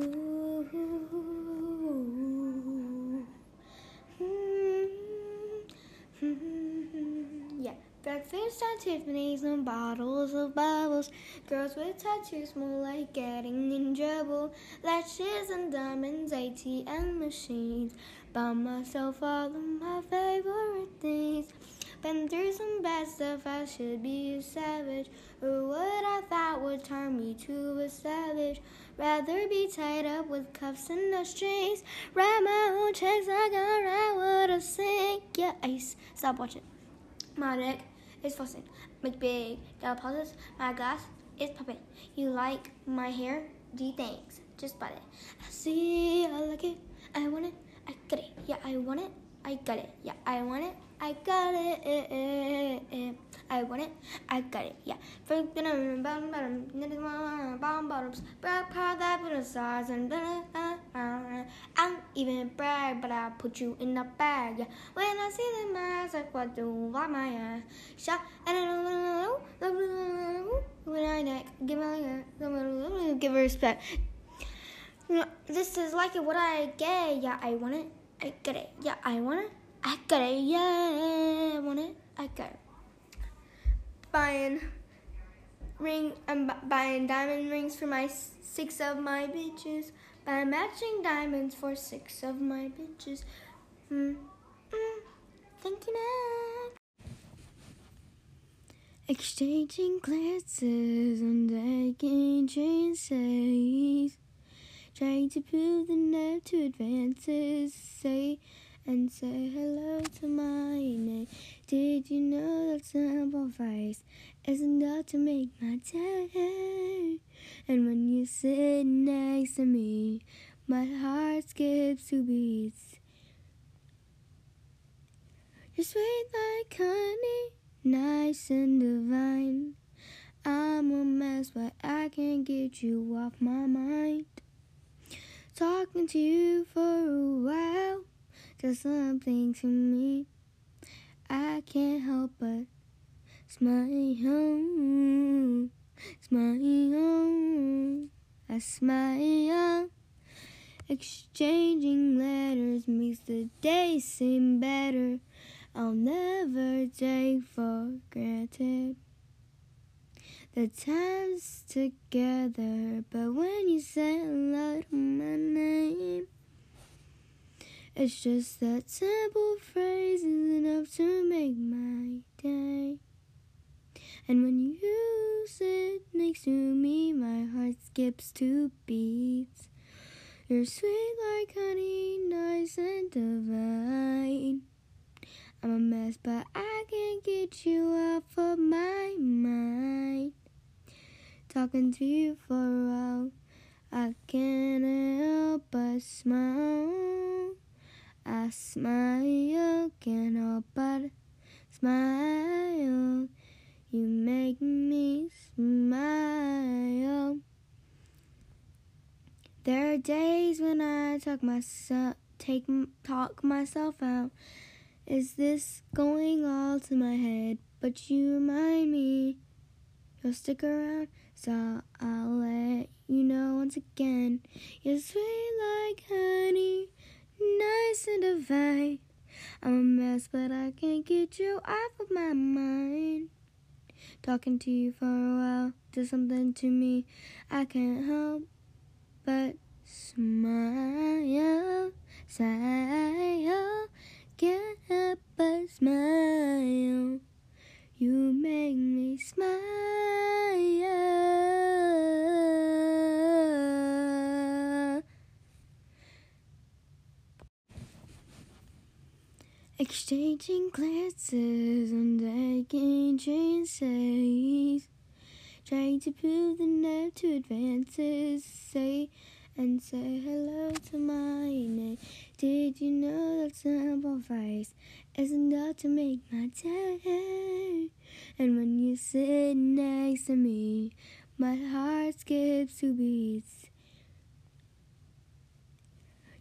Ooh. Yeah. Breakfast at Tiffany's and bottles of bubbles. Girls with tattoos more like getting in trouble. Lashes and diamonds, ATM machines. Buy myself all of my favorite things. Been through some bad stuff, I should be a savage. Or what I thought would turn me to a savage. Rather be tied up with cuffs and no strings. Write my own checks, I can write what I sing. Yeah, ice. Stop watching. My neck is fussing. Make big deposits. My glass is popping. You like my hair? D thanks. Just buy it. I see, I like it. I want it. I got it. Yeah, I want it. I got it. Yeah, I want it. I got it. I want it. I got it. Yeah. Bottoms, back part that with the size and I don't even brag, but I put you in the bag. Yeah. When I see the mask, like what do I my eye? Shot and I don't when I neck, give my give respect. This is like what I get. Yeah, I want it. I get it. Yeah, I want it. I got it. Yeah, I want it. I got. Buying ring. I'm buying diamond rings for my six of my bitches. Buy matching diamonds for six of my bitches. Mm, mm, thank you, next. Exchanging glances and taking chances. Trying to prove the nerve to advances. Say and say hello to my name. Did you know that simple phrase is enough to make my day? And when you sit next to me, my heart skips two beats. You're sweet like honey, nice and divine. I'm a mess, but I can't get you off my mind. Talking to you for a while does something to me. I can't help but smile, smile, I smile. Exchanging letters makes the day seem better. I'll never take for granted the times together. But when you say hello to my name, it's just that simple phrase is enough to make my day. And when you sit next to me, my heart skips two beats. You're sweet like honey, nice and divine. I'm a mess, but I can't get you off of my mind. Talking to you for a while, I can't help but smile. I smile, can't help but smile. You make me smile. There are days when I talk myself, take talk myself out. Is this going all to my head? But you remind me you'll stick around, so I'll let you know once again. You're sweet like honey, nice and divine. I'm a mess, but I can't get you off of my mind. Talking to you for a while does something to me. I can't help but smile, smile, can't help but smile. You make me smile. Exchanging glances and taking chances. Trying to prove the nerve to advances. Say and say hello to my name. Did you know that simple phrase is enough to make my day? And when you sit next to me, my heart skips two beats.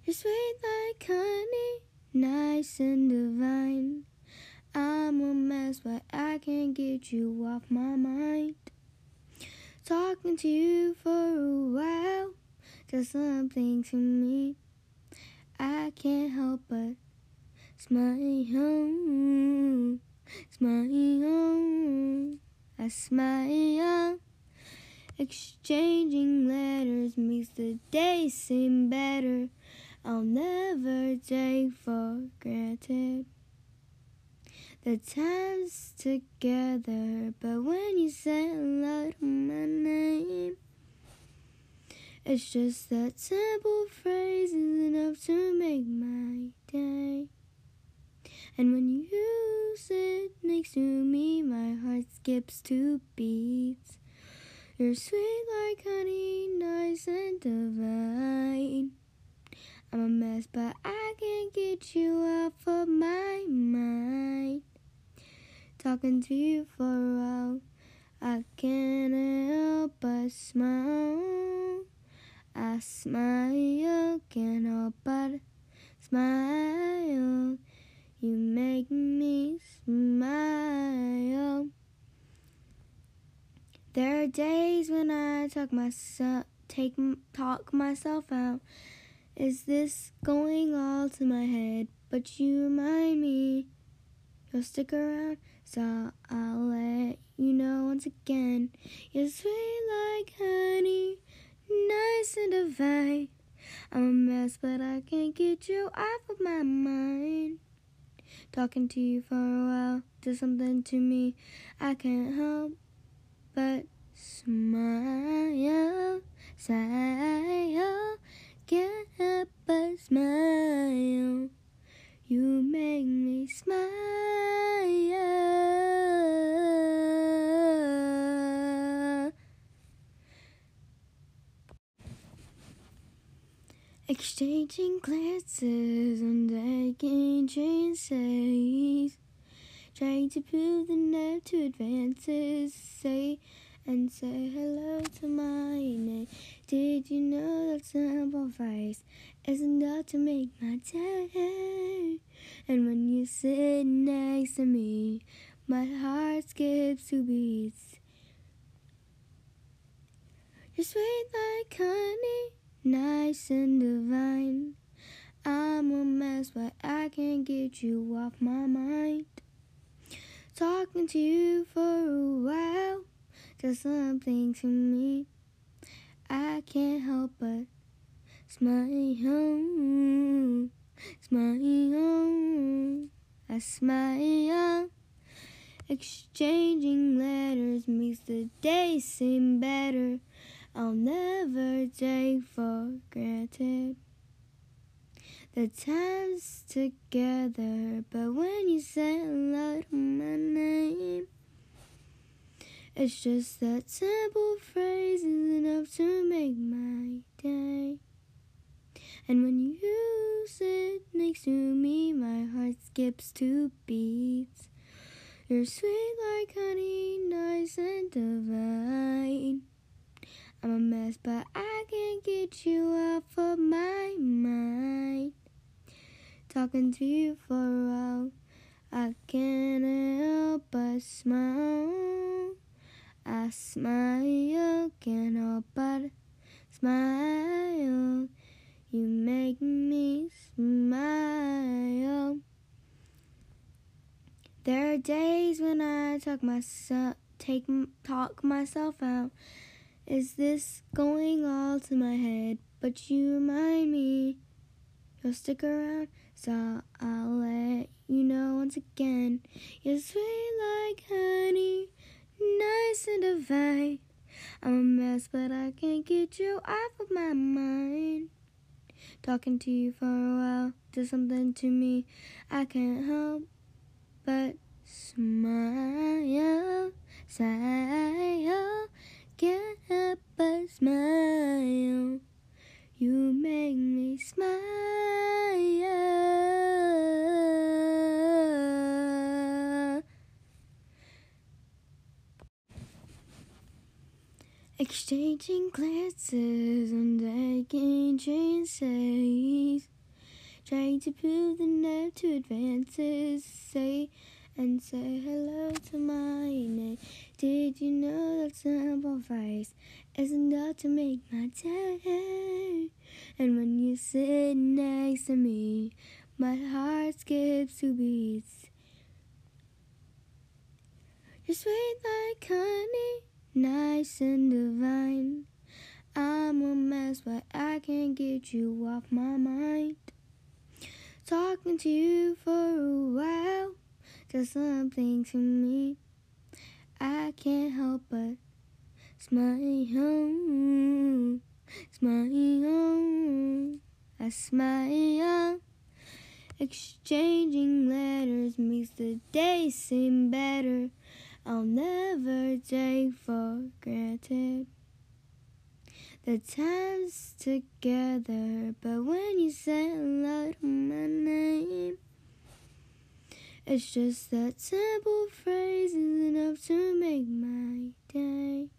You're sweet like honey, nice and divine. I'm a mess, but I can't get you off my mind. Talking to you for a while does something to me. I can't help but smile, smile. I smile. Exchanging letters makes the day seem better. I'll never take for granted the times together. But when you say hello to my name, it's just that simple phrase is enough to make my day. And when you sit next to me, my heart skips two beats. You're sweet like honey, nice and divine. I'm a mess, but I can't get you off of my mind. Talking to you for a while, I can't help but smile. I smile, can't help but smile. You make me smile. There are days when I talk myself, take talk myself out. Is this going all to my head? But you remind me you'll stick around, so I'll let you know once again. You're sweet like honey, nice and divine. I'm a mess, but I can't get you off of my mind. Talking to you for a while does something to me. I can't help but smile, smile, can't help but smile. You make me smile. Exchanging glances and taking chances. Trying to prove the nerve to advances. Say and say hello to my name. Did you know that simple phrase is enough to make my day? And when you sit next to me, my heart skips two beats. You're sweet like honey, nice and divine. I'm a mess, but I can't get you off my mind. Talking to you for a while does something to me. I can't help but smile, smile. I smile. Exchanging letters makes the day seem better. I'll never take for granted the times together. But when you say hello to my name, it's just that simple phrase is enough to make my day. And when you sit next to me, my heart skips two beats. You're sweet like honey, nice and divine. I'm a mess, but I can't get you off of my mind. Talking to you for a while, I can't help but smile. I smile, can't help but smile. You make me smile. There are days when I talk myself, take talk myself out. Is this going all to my head? But you remind me you'll stick around, so I'll let you know once again. You're sweet like honey, nice and divine. I'm a mess, but I can't get you off of my mind. Talking to you for a while does something to me. I can't help but smile, smile, can't help but smile. You make me smile. Exchanging glances and taking chances. Trying to prove the nerve to advances. Say and say hello to my name. Did you know that simple phrase is enough to make my day? And when you sit next to me, my heart skips two beats. You're sweet like honey, nice and divine. I'm a mess, but I can't get you off my mind. Talking to you for a while does something to me. I can't help but smile, smile. I smile. Exchanging letters makes the day seem better. I'll never take for granted the times together. But when you say hello to my name, it's just that simple phrase is enough to make my day.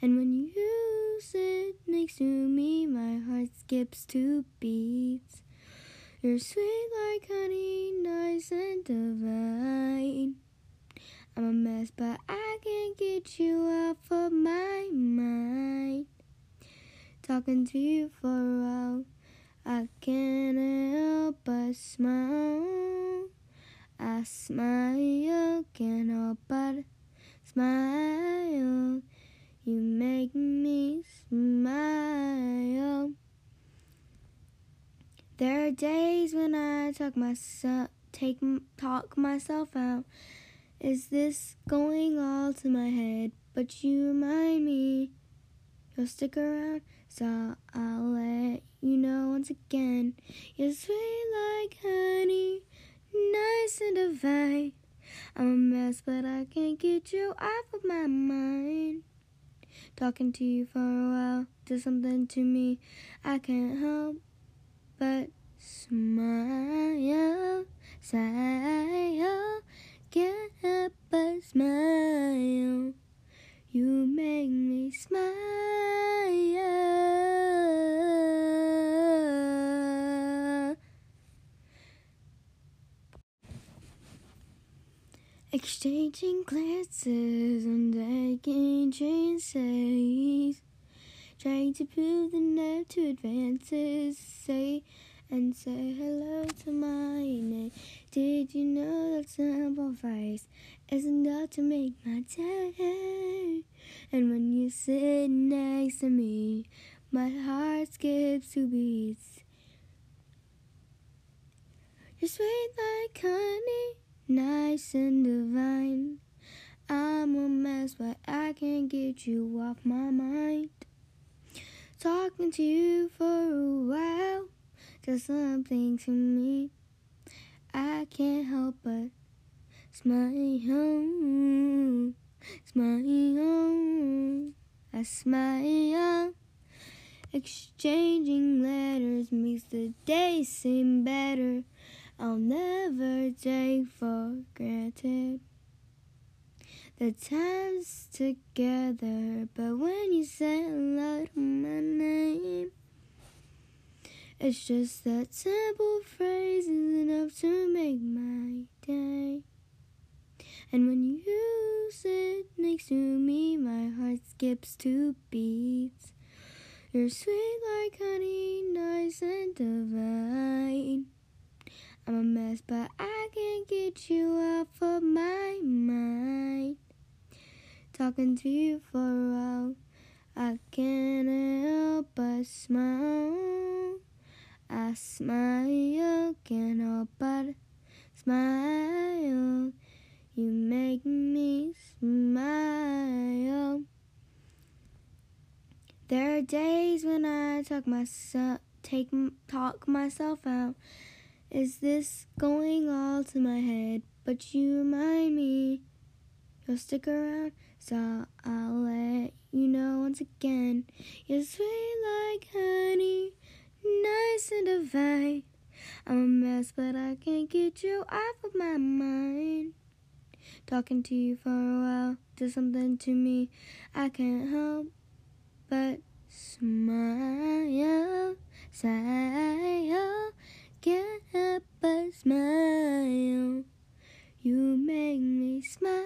And when you sit next to me, my heart skips two beats. You're sweet like honey, nice and divine. I'm a mess, but I can't get you off of my mind. Talking to you for a while, I can't help but smile. I smile, can't help but smile. You make me smile. There are days when I talk myself, take talk myself out. Is this going all to my head? But you remind me you'll stick around, so I'll let you know once again. You're sweet like honey, nice and divine. I'm a mess, but I can't get you off of my mind. Talking to you for a while does something to me. I can't help but smile, smile. Can't help but smile. You make me smile. Exchanging glances and taking chances. Trying to prove the nerve to advances. Say and say hello to my name. Did you know that simple phrase is enough to make my day? And when you sit next to me, my heart skips two beats. You're sweet like honey, nice and divine. I'm a mess, but I can't get you off my mind. Talking to you for a while does something to me. I can't help but smile, smile. I smile. Exchanging letters makes the day seem better. I'll never take for granted the times together. But when you say hello to my name, it's just that simple phrase is enough to make my day. And when you sit next to me, my heart skips two beats. You're sweet like honey, nice and divine. I'm a mess, but I can't get you off of my mind. Talking to you for a while, I can't help but smile. I smile, can't help but smile. You make me smile. There are days when I talk myself, take talk myself out. Is this going all to my head? But you remind me you'll stick around, so I'll let you know once again. You're sweet like honey nice and divine. I'm a mess, but I can't get you off of my mind. Talking to you for a while does something to me. I can't help but smile, smile. Can't help but smile. You make me smile.